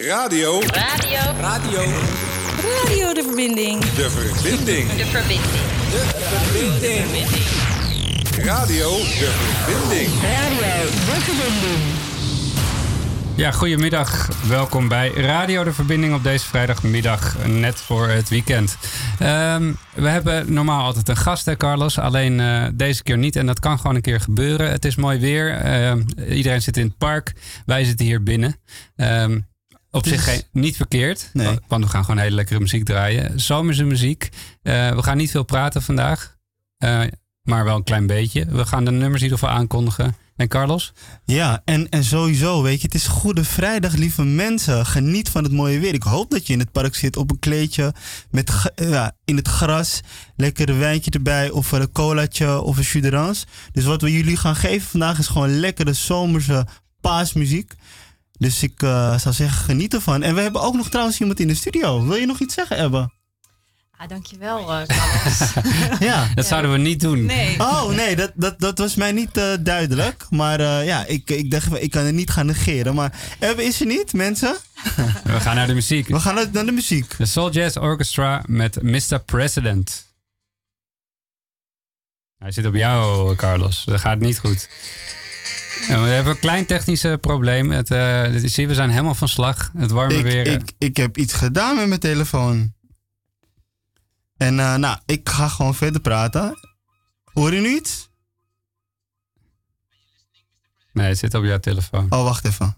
Radio. Radio. Radio. Radio de verbinding. De verbinding. De verbinding. De verbinding. Radio de verbinding. Radio de verbinding. Ja, goedemiddag. Welkom bij Radio De Verbinding op deze vrijdagmiddag, net voor het weekend. Ehm, we hebben normaal altijd een gast, hè Carlos? Alleen eh, deze keer niet en dat kan gewoon een keer gebeuren. Het is mooi weer. Ehm, iedereen zit in het park. Wij zitten hier binnen. Ehm, op zich geen, niet verkeerd, Nee. want we gaan gewoon hele lekkere muziek draaien. Zomerse muziek. Eh, we gaan niet veel praten vandaag, eh, maar wel een klein beetje. We gaan de nummers in ieder geval aankondigen. En Carlos? Ja, en, en sowieso, weet je, het is Goede Vrijdag, lieve mensen. Geniet van het mooie weer. Ik hoop dat je in het park zit op een kleedje met, ge- ja, in het gras. Lekker een wijntje erbij of een colaatje of een d'orange. Dus wat we jullie gaan geven vandaag is gewoon lekkere zomerse paasmuziek. Dus ik eh, zou zeggen, geniet ervan. En we hebben ook nog trouwens iemand in de studio. Wil je nog iets zeggen, Ebba? Ah, dankjewel, eh Carlos. Ja. Dat zouden we niet doen. nee. Oh nee, dat, dat, dat was mij niet eh, duidelijk. Maar eh, ja, ik, ik dacht, ik kan het niet gaan negeren. Maar Ebba is er niet, mensen. We gaan naar de muziek. We gaan naar de muziek. De Soul Jazz Orchestra met Mr. President. Hij zit op jou, Carlos. Dat gaat niet goed. Ja, we hebben een klein technisch eh, probleem. Het, eh, zie je, we zijn helemaal van slag. Het warme Ik, weer. eh, ik, ik heb iets gedaan met mijn telefoon. En eh, nou, ik ga gewoon verder praten. Hoor je nu iets? Nee, het zit op jouw telefoon. Oh, wacht even.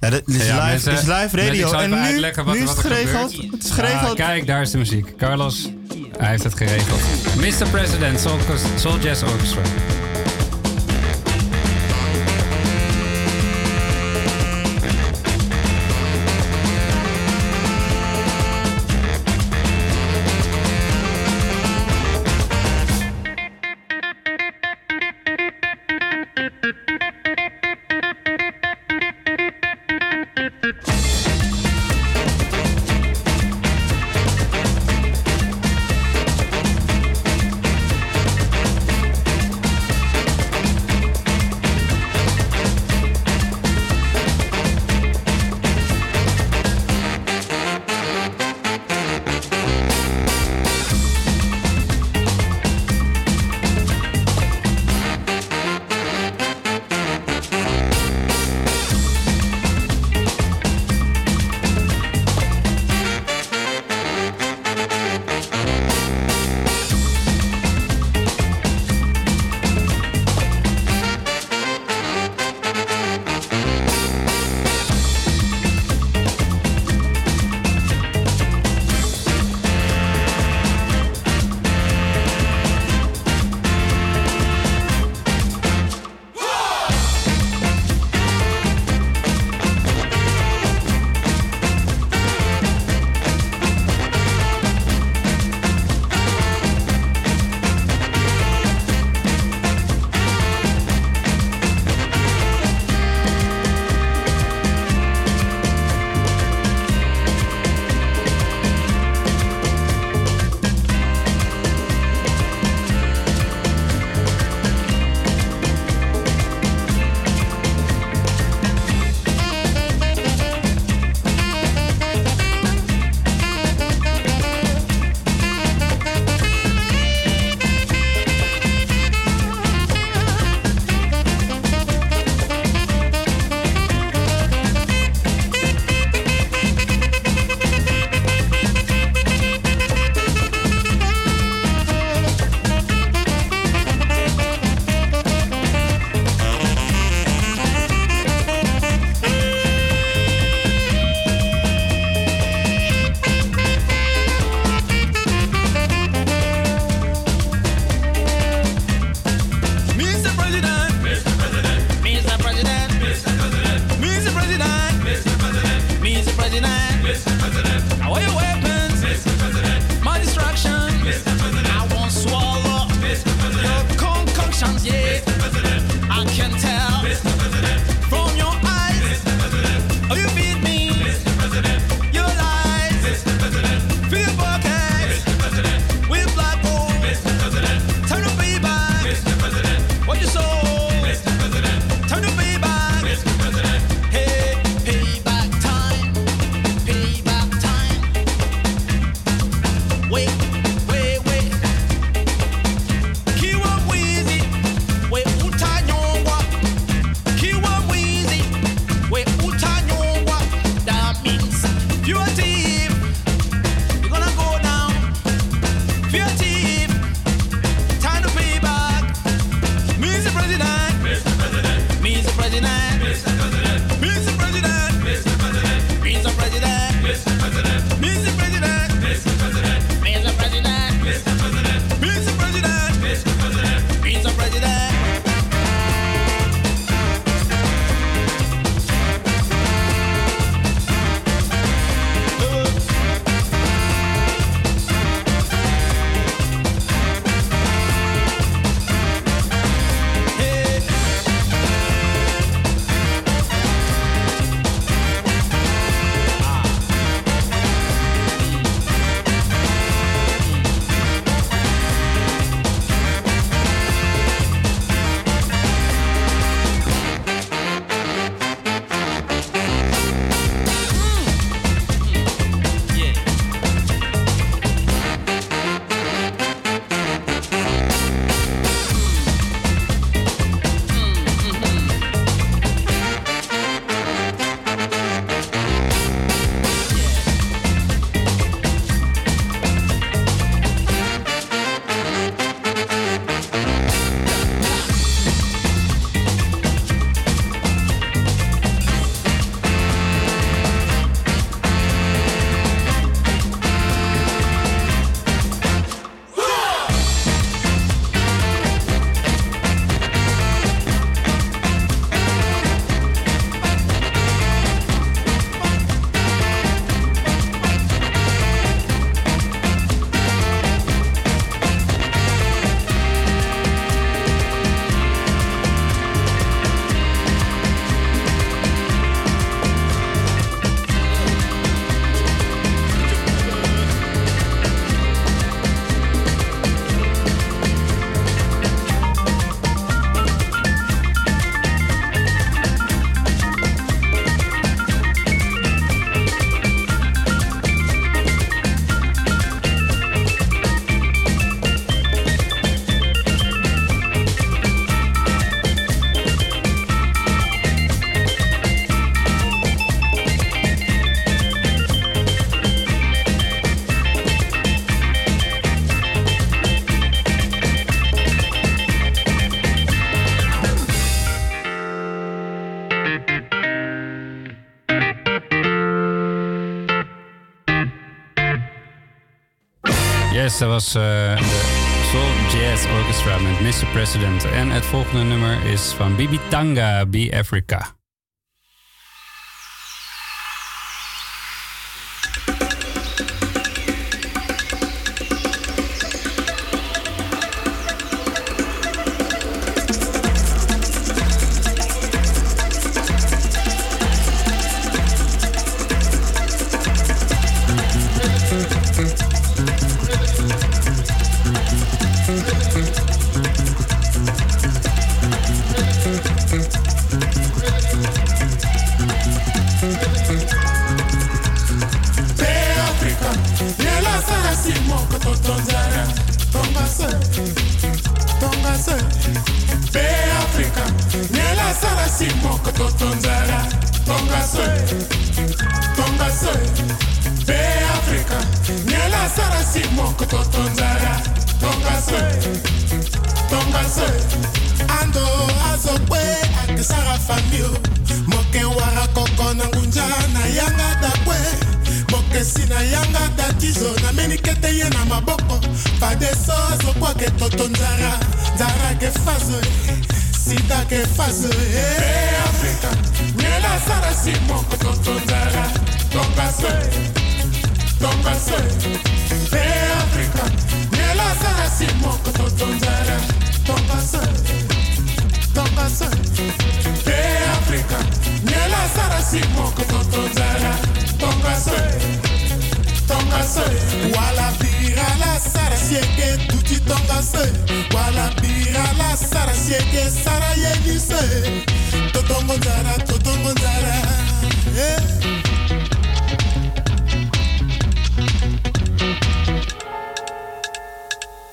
Ja, dit, is, Ja, live, mensen, is live Ik radio. En nu, wat, nu is het er geregeld. Het is geregeld. Ah, kijk, daar is de muziek. Carlos, hij heeft het geregeld. Mr. President, Soul, Soul Jazz Orchestra. Beauty. Dat was eh, de Soul Jazz Orchestra met Mr. President. En het volgende nummer is van Bibi Tanga, Be Africa. sara si moko totonzala tonga soe tonga soe be afrika. Nyela sara si moko totonzala tonga soe tonga soe ando azo kue ake sara famio moke wara koko na ngunja na yanga dakue mokesi na yanga datizo nameni kete ye na maboko. Fadeso azokwake totonzara nzara. Ke fazoe sida ke fase e afrika nyela sara si moko totonzara tombase tombase e afrika nyela sara si moko totonzara tombase tombase e afrika nyela sara si moko totonzara tombase tombase wala bi la sara sieke tuti tonga se wala bira la sara sieke eh. sara yedi se totongo zara totongo zara eh.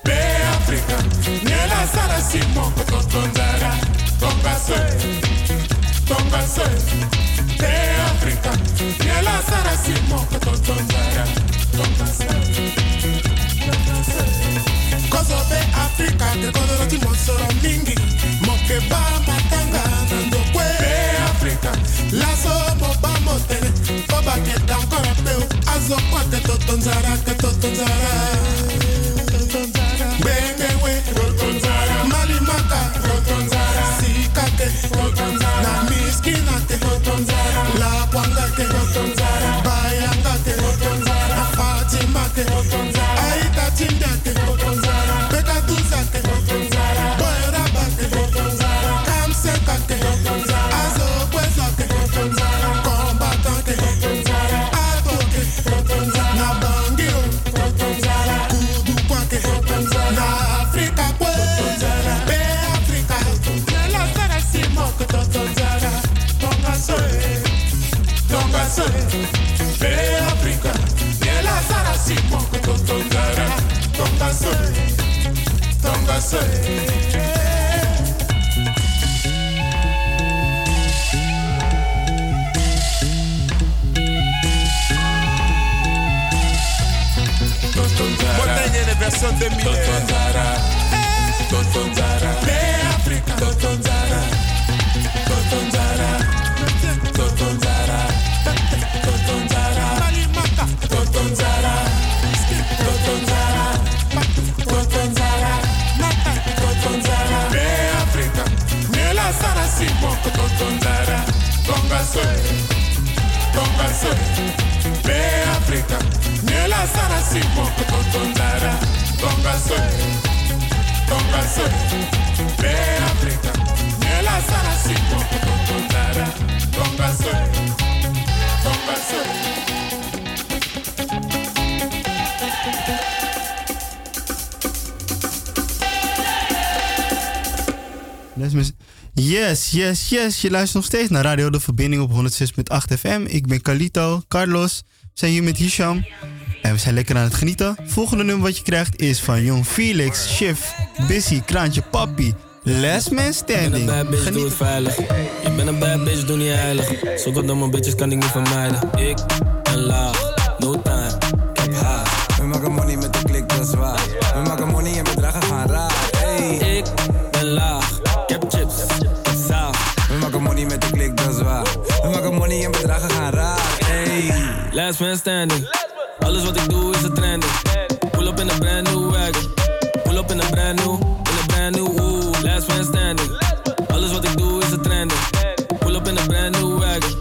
Be Africa, nela sara simo totongo zara tonga se eh. tonga se eh de Africa Fiel azara si moko to tombara Kozo be Africa de kodoro ti monsoro mingi. Moke ba matanga nando kwe Be Africa Lazo mo ba motele Foba ke dankora peu Azo kwate to tonzara ke to tonzara Yes, yes, yes. Je luistert nog steeds naar Radio De Verbinding op 106.8 FM. Ik ben Carlito, Carlos. We zijn hier met Hisham. En we zijn lekker aan het genieten. Volgende nummer wat je krijgt is van Jong Felix, Chef, Busy, Kraantje, Papi. Last Man Standing. Ik ben een bad bitch, doe het veilig. Ik ben een bad bitch, doe niet heilig. Zulke domme bitches kan ik niet vermijden. Ik ben laag, no time, ik heb haast. We maken money met de klik, dat is waar. We maken money klik, dat is waar. We maken money en bedragen gaan raar. Hey. Last man standing. Alles wat ik doe is een trending. Pull up in a brand new wagon. Pull up in a brand new, in a brand new, ooh, last man standing. Alles wat ik doe is een trending. Pull up in a brand new wagon.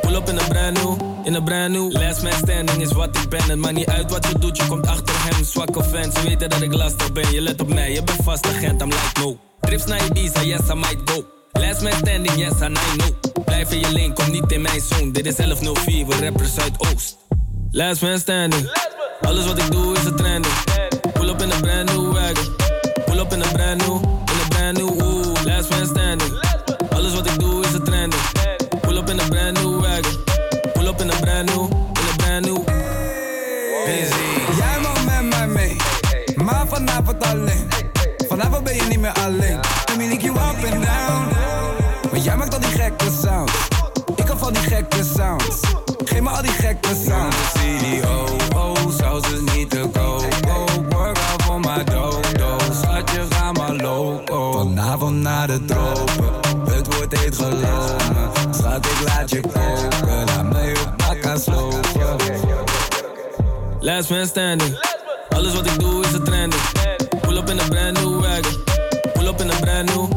Pull up in a brand new, in a brand new. Last man standing is wat ik ben. Het maakt niet uit wat je doet, je komt achter hem. Zwakke fans, ze weten dat ik lastig ben. Je let op mij, je bent vast agent, I'm like no. Trips naar Ibiza, yes I might go. Last man standing, yes I know. Blijf in je lane, kom niet in mijn zone. Dit is 1104, we rappers Oost. Last man standing. Alles wat ik doe is een trending. Pull up in a brand new wagon. Pull up in a brand new, in a brand new, ooh, last man standing. Alles wat ik doe is een trending. Pull up in a brand new wagon. Pull up in a brand new, in a brand new. Busy. Jij mag met mij mee, maar vanavond alleen. Vanavond ben je niet meer alleen. Let me link you up and down. Sounds. Geef me al die gekke sounds. CEO, oh, zou ze niet te koop. Oh, work out voor mijn dodo. Schat je ga maar loco. Vanavond naar de tropen. Het wordt heet gelopen. Schat, ik laat je koken. Laat me op bakka slopen. Last man standing. Alles wat ik doe is een trending. Pull up in a brand new wagon. Pull up in a brand new,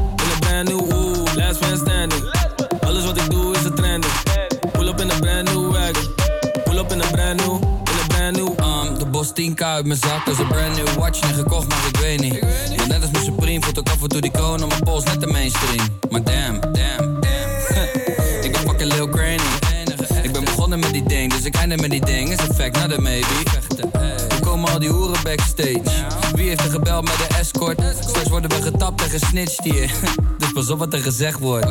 1k uit mijn zak, dus een brand new watch en gekocht, maar ik weet niet. Want net als mijn Supreme voelt ook af en toe die kroon op mijn pols net de mainstream. Maar damn, damn, damn. ik ben fucking Lil Granny. Ik ben begonnen met die ding, dus ik eindig met die ding. Is een fact, not a maybe. Hoe komen al die hoeren backstage? Wie heeft er gebeld met de escort? Straks worden we getapt en gesnitcht hier. dus pas op wat er gezegd wordt.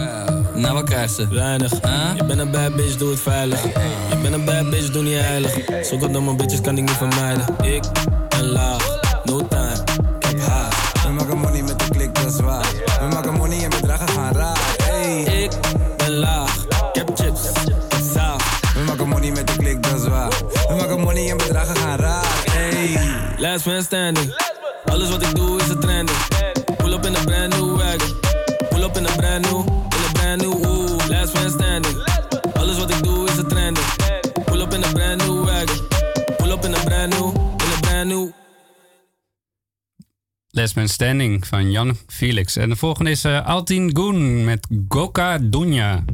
Nou, wat krijgt ze? Weinig. Huh? Je bent een bad bitch, doe het veilig. Je bent een bad bitch, doe niet heilig. Zulke domme bitches kan ik niet vermijden. Ik ben laag, no time, ik heb haast. We maken money met de klik, dat is waar. We maken money en bedragen gaan raar. Hey. Ik ben laag, ik heb chips, ik heb zaal. We maken money met de klik, dat is waar. We maken money en bedragen gaan raar. Hey. Last man standing. Alles wat ik doe brand new, in a brand new, ooh, last man standing. Alles wat ik doe is een trending. Pull up in a brand new wagon. Pull up in a brand new, in a brand new. Last Man Standing van Jan Felix. En de volgende is eh, Altin Goon met Goka Dunja.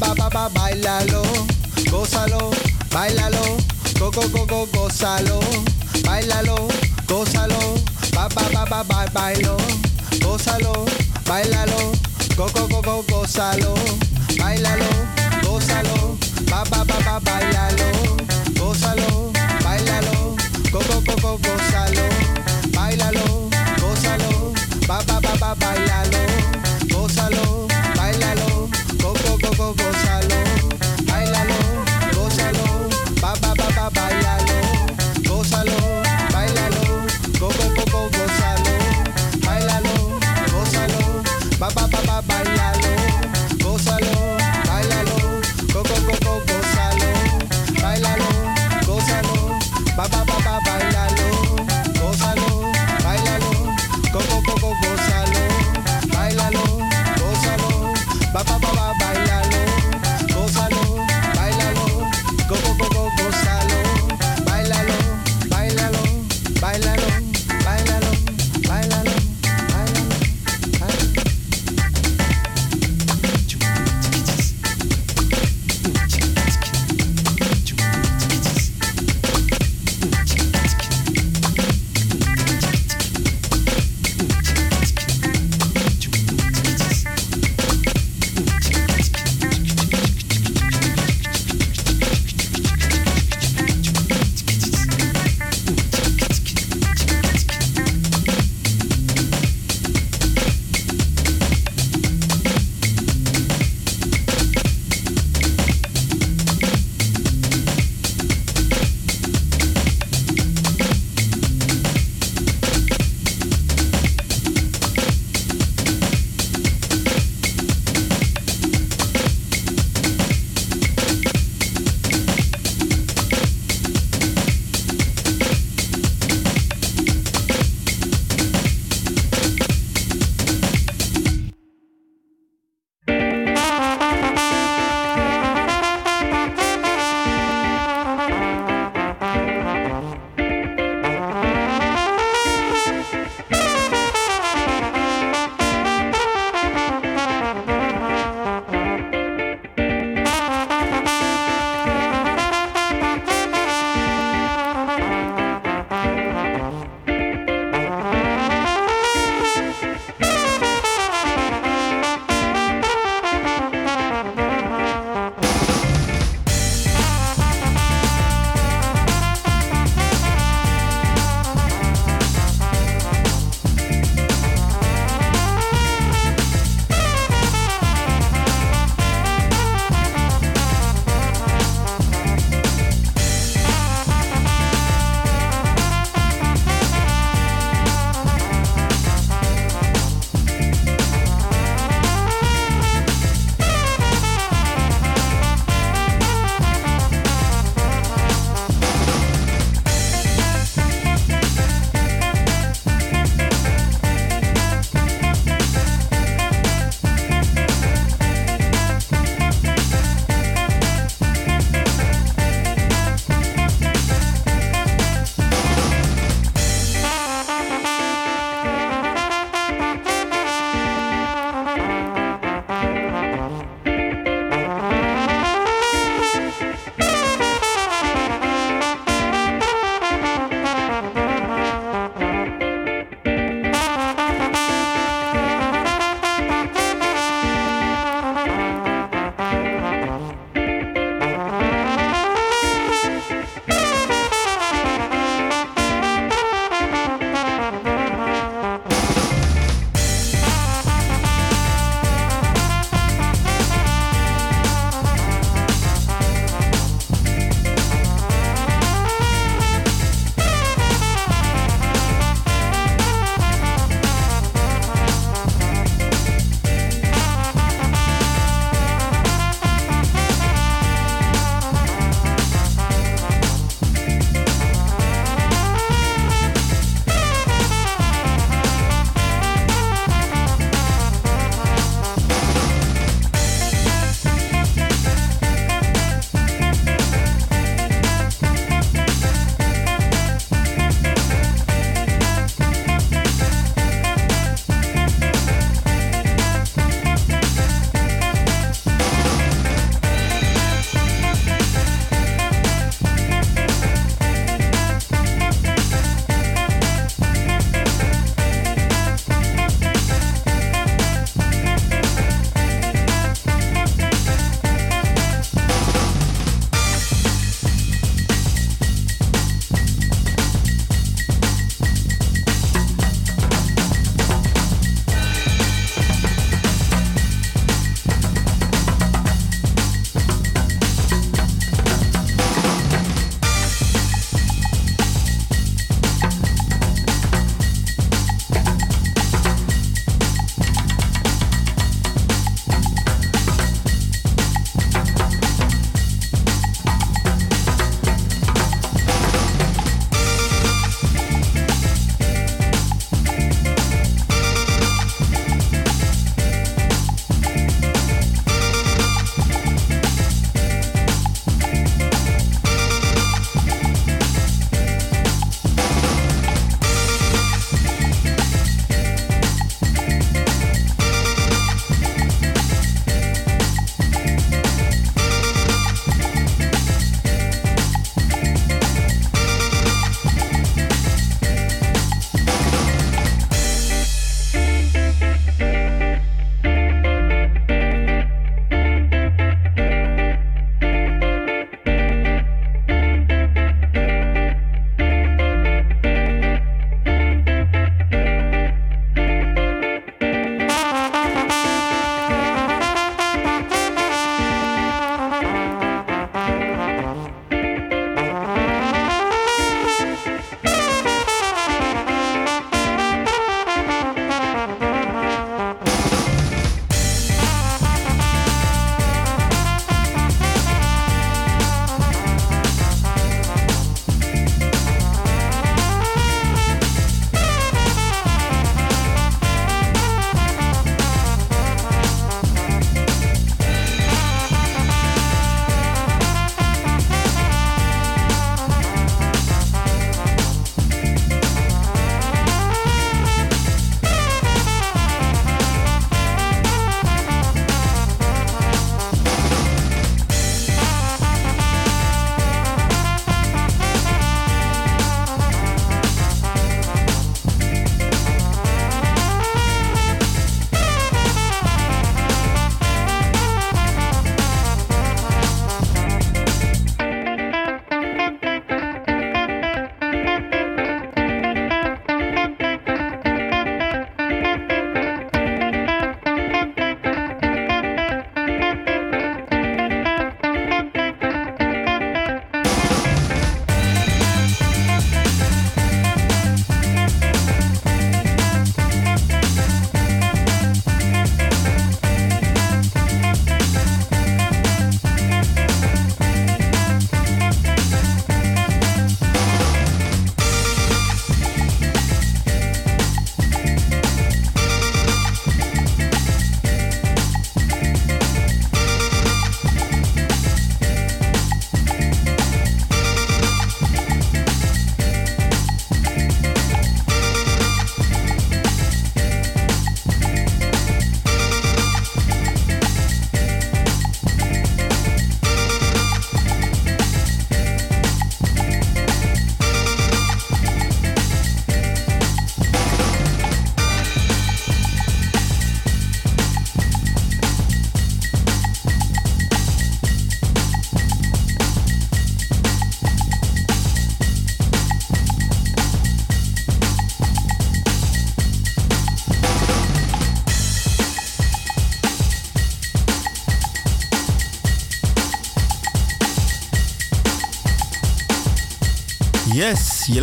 ba ba ba bailalo, gozalo, bailalo, go go go go gozalo, bailalo, gozalo, ba ba ba ba ba bailo, bailalo, go go go go gozalo, bailalo, gozalo, ba ba ba ba bailalo, gozalo, bailalo, go go go go gozalo.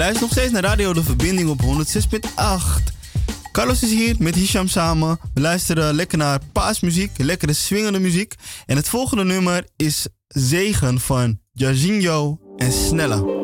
Luister nog steeds naar Radio De Verbinding op 106.8. Carlos is hier met Hisham samen. We luisteren lekker naar paasmuziek, lekkere swingende muziek. En het volgende nummer is Zegen van Jorginho en Snelle.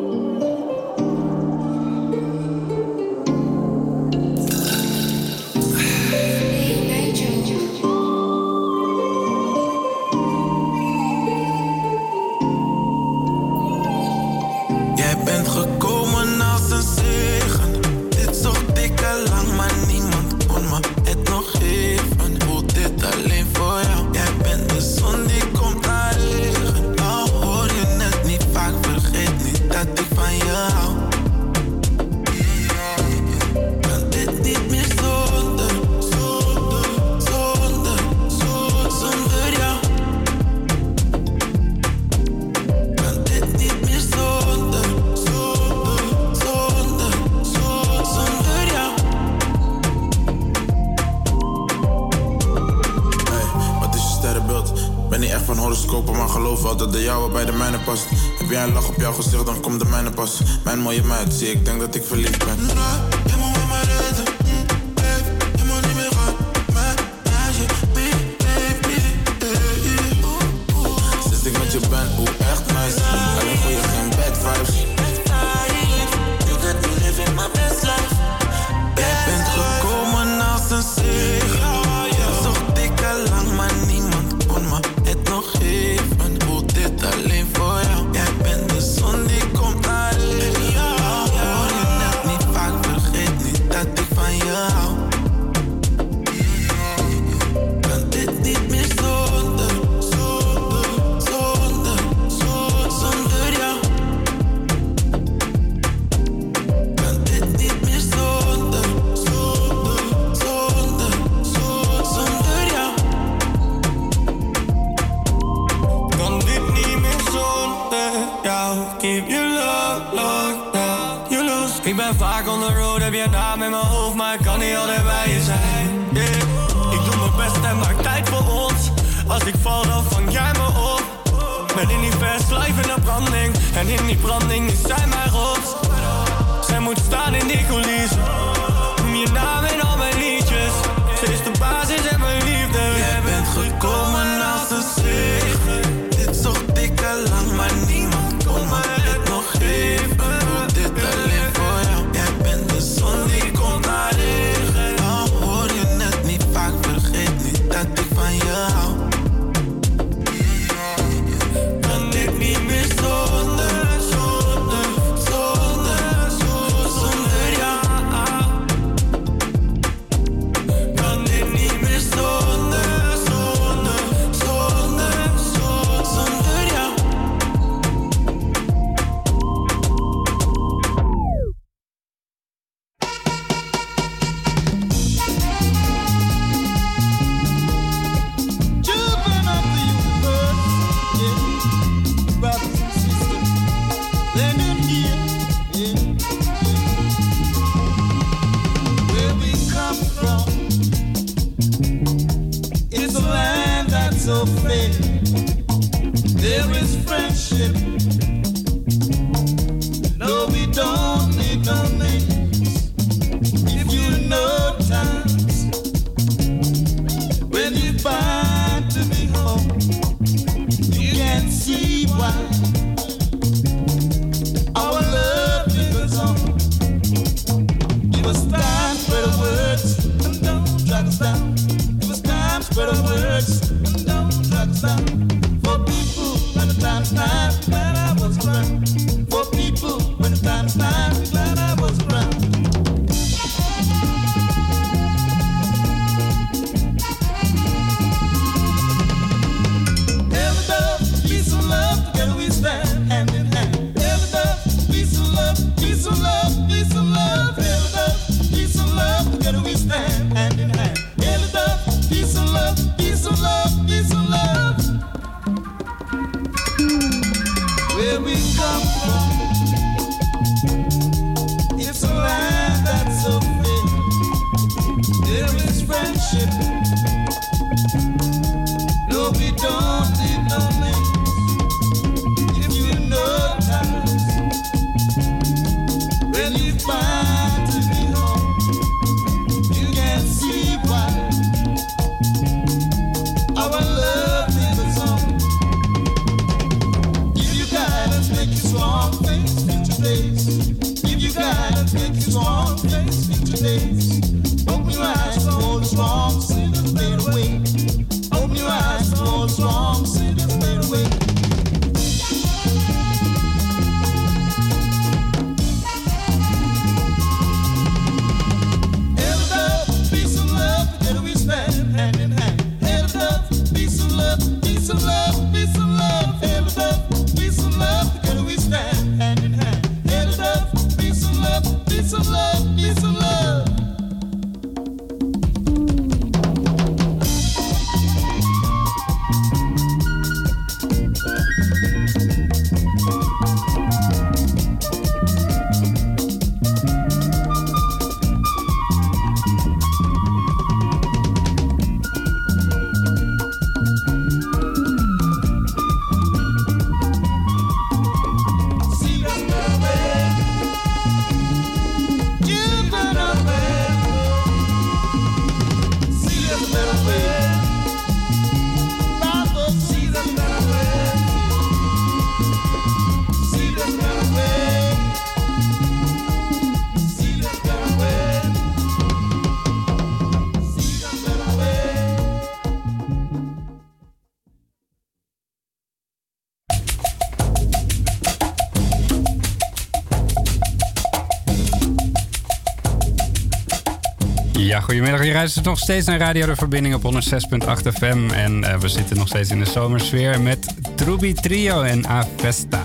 Goedemiddag. Je luistert nog steeds naar Radio De Verbinding op 106.8 FM. En eh, we zitten nog steeds in de zomersfeer met Trubi Trio en Avesta.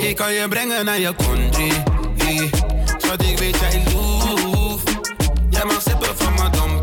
Ik kan je brengen naar je country. Schat, ik weet jij loef. Jij mag zippen van mijn dom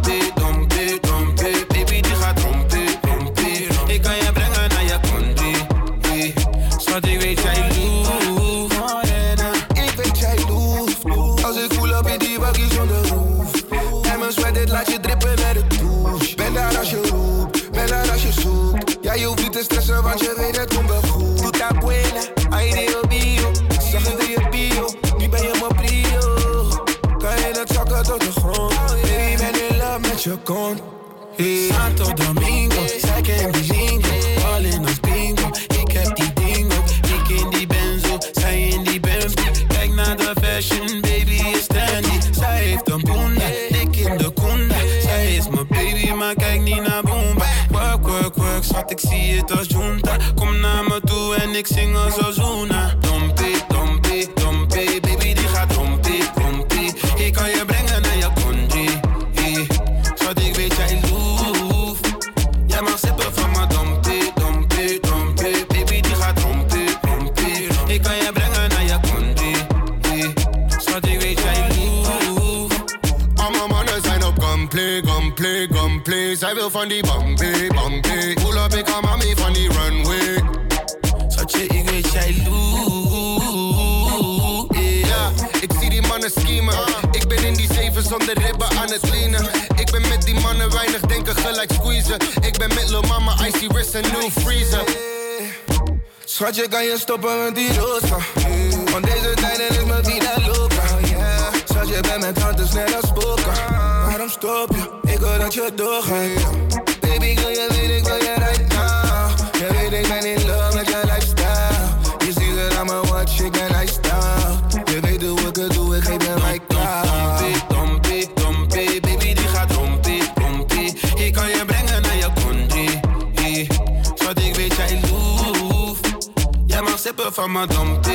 En ik zing Wat je kan je stoppen met die rosa. Want deze tijden is mijn vida loca. Yeah. ben je bent met hand, snel net als spoken. Waarom stop je? Ik wil dat je doorgaat. van mijn dam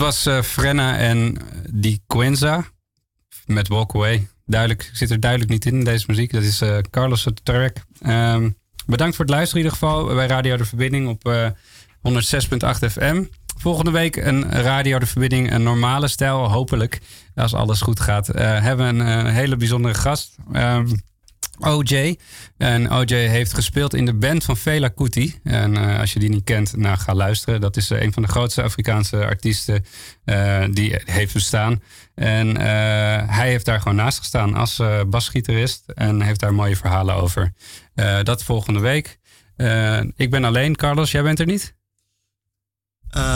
was eh, Frenna en Di Quenza met Walk Away. Duidelijk, zit er duidelijk niet in deze muziek. Dat is eh, Carlos' track. Ehm, bedankt voor het luisteren in ieder geval bij Radio De Verbinding op eh 106.8 FM. Volgende week een Radio De Verbinding, een normale stijl, hopelijk. Als alles goed gaat. eh, hebben we een, eh, hele bijzondere gast. Ehm, OJ. En OJ heeft gespeeld in de band van Fela Kuti. En eh, als je die niet kent, nou ga luisteren. Dat is eh, een van de grootste Afrikaanse artiesten eh, die heeft bestaan. En hij heeft daar gewoon naast gestaan als basgitarist. En heeft daar mooie verhalen over. Dat volgende week. Ik ben alleen, Carlos. Jij bent er niet?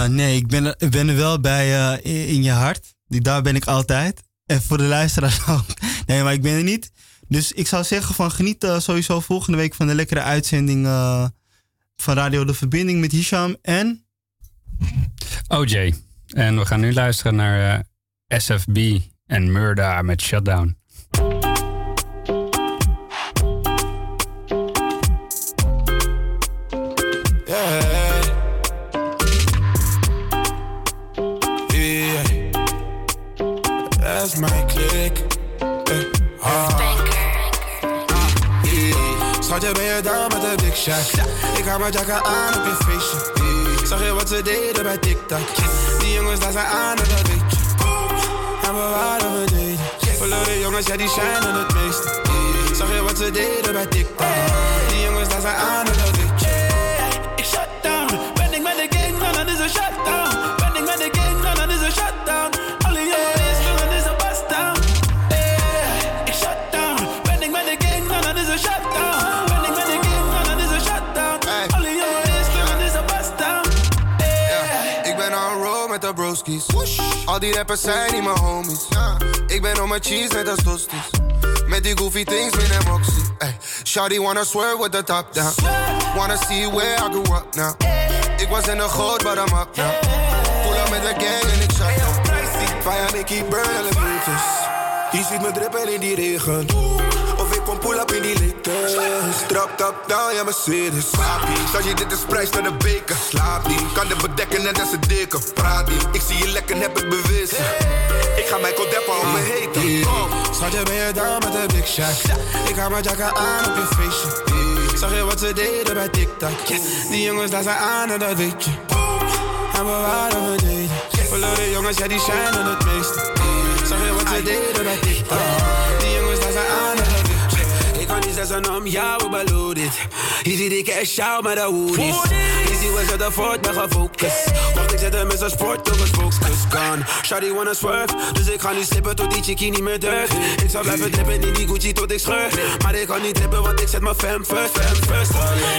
Nee, ik ben, er, ben wel bij in, in je hart. Die, daar ben ik altijd. En voor de luisteraars ook. Nee, maar ik ben er niet. Dus ik zou zeggen van geniet eh, sowieso volgende week van de lekkere uitzending eh, van Radio De Verbinding met Hisham en... OJ. En we gaan nu luisteren naar eh, SFB en Murda met Shutdown. Yeah. Yeah. That's my click. Schatje, ben je down met de big shack? Ik ga mijn jacka aan op je feestje. Zag je wat ze deden bij TikTok? Die jongens daar zijn aan en dat weet je. En we waren we deden. Verloren jongens, ja die shinen het meeste. Yeah. Zag je wat ze deden bij TikTok? Die jongens daar zijn aan en dat weet je. Al die rappers zijn niet mijn homies. Ik ben on mijn cheese net als tosties. Met die goofy things, moxie. Ay, Shawty wanna swerve with the top down. Wanna see where I grew up now. Ik was in de goot, but I'm up now. Pull up met de gang en ik shut down. Fire keep burn elevators. Je ziet me drippen in die regen. Pull up in die litters. Trap top down, ja Mercedes. Zag je dit is prijs naar de beker. Slaap niet, kan dit bedekken net als een deken. Praat niet, ik zie je lekker, heb het bewezen. Ik ga Michael Deppen op me heten. Schatje, ben je down met de big shack? Ik ga mijn jacka aan op je feestje. Zag je wat ze deden bij TikTok? Die jongens daar zijn aan en dat weet je. En we waren we deden. Verloren jongens, ja die shinen het meeste. Zag je wat ze deden bij TikTok? Je. Ik kan niet zeggen om jou, maar loaded. Je ziet ik cash out met de hoodies. Ziet we zetten voort, ben gefocust. Wacht, ik zet hem in zijn sport, toch een spokeskus kan. Shawty wanna swerve, dus ik ga niet slippen tot die chickie niet meer durft. Ik zal blijven drippen in die Gucci tot ik scheur. Maar ik kan niet trippen, want ik zet mijn fam first, fam first.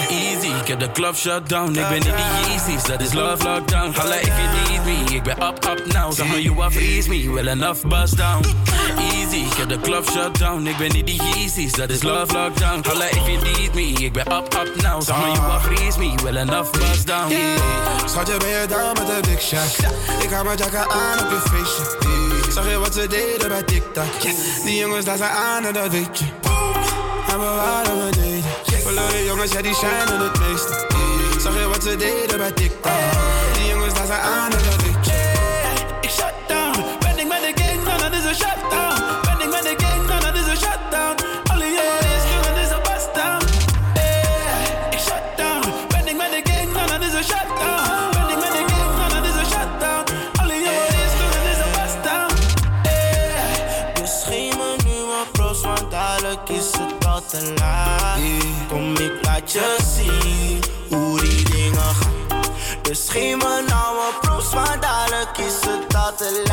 Easy, ik heb de club shut down. Ik ben in die Yeezys, dat is love lockdown. Holla if you need me, ik ben up, up now. Zeg maar, you are freeze me, well enough bust down. Easy, ik heb de club shut down. Ik ben in die Yeezys, dat is love lockdown. Holla if you need me, ik ben up, up now. Zeg maar, you are freeze me, well enough bust down. Schatje, ben je down met de big shack? Ik ga mijn jacka aan op je feestje. Zag je wat ze deden bij TikTok? Die jongens daar zijn aan en dat weet je. En we waren we deden. Verloren jongens, ja die shinen het meeste. Zag je wat ze deden bij TikTok? Die jongens daar zijn aan en dat je zien hoe die dingen gaan. Dus geef me nou een pros, want dadelijk is het al te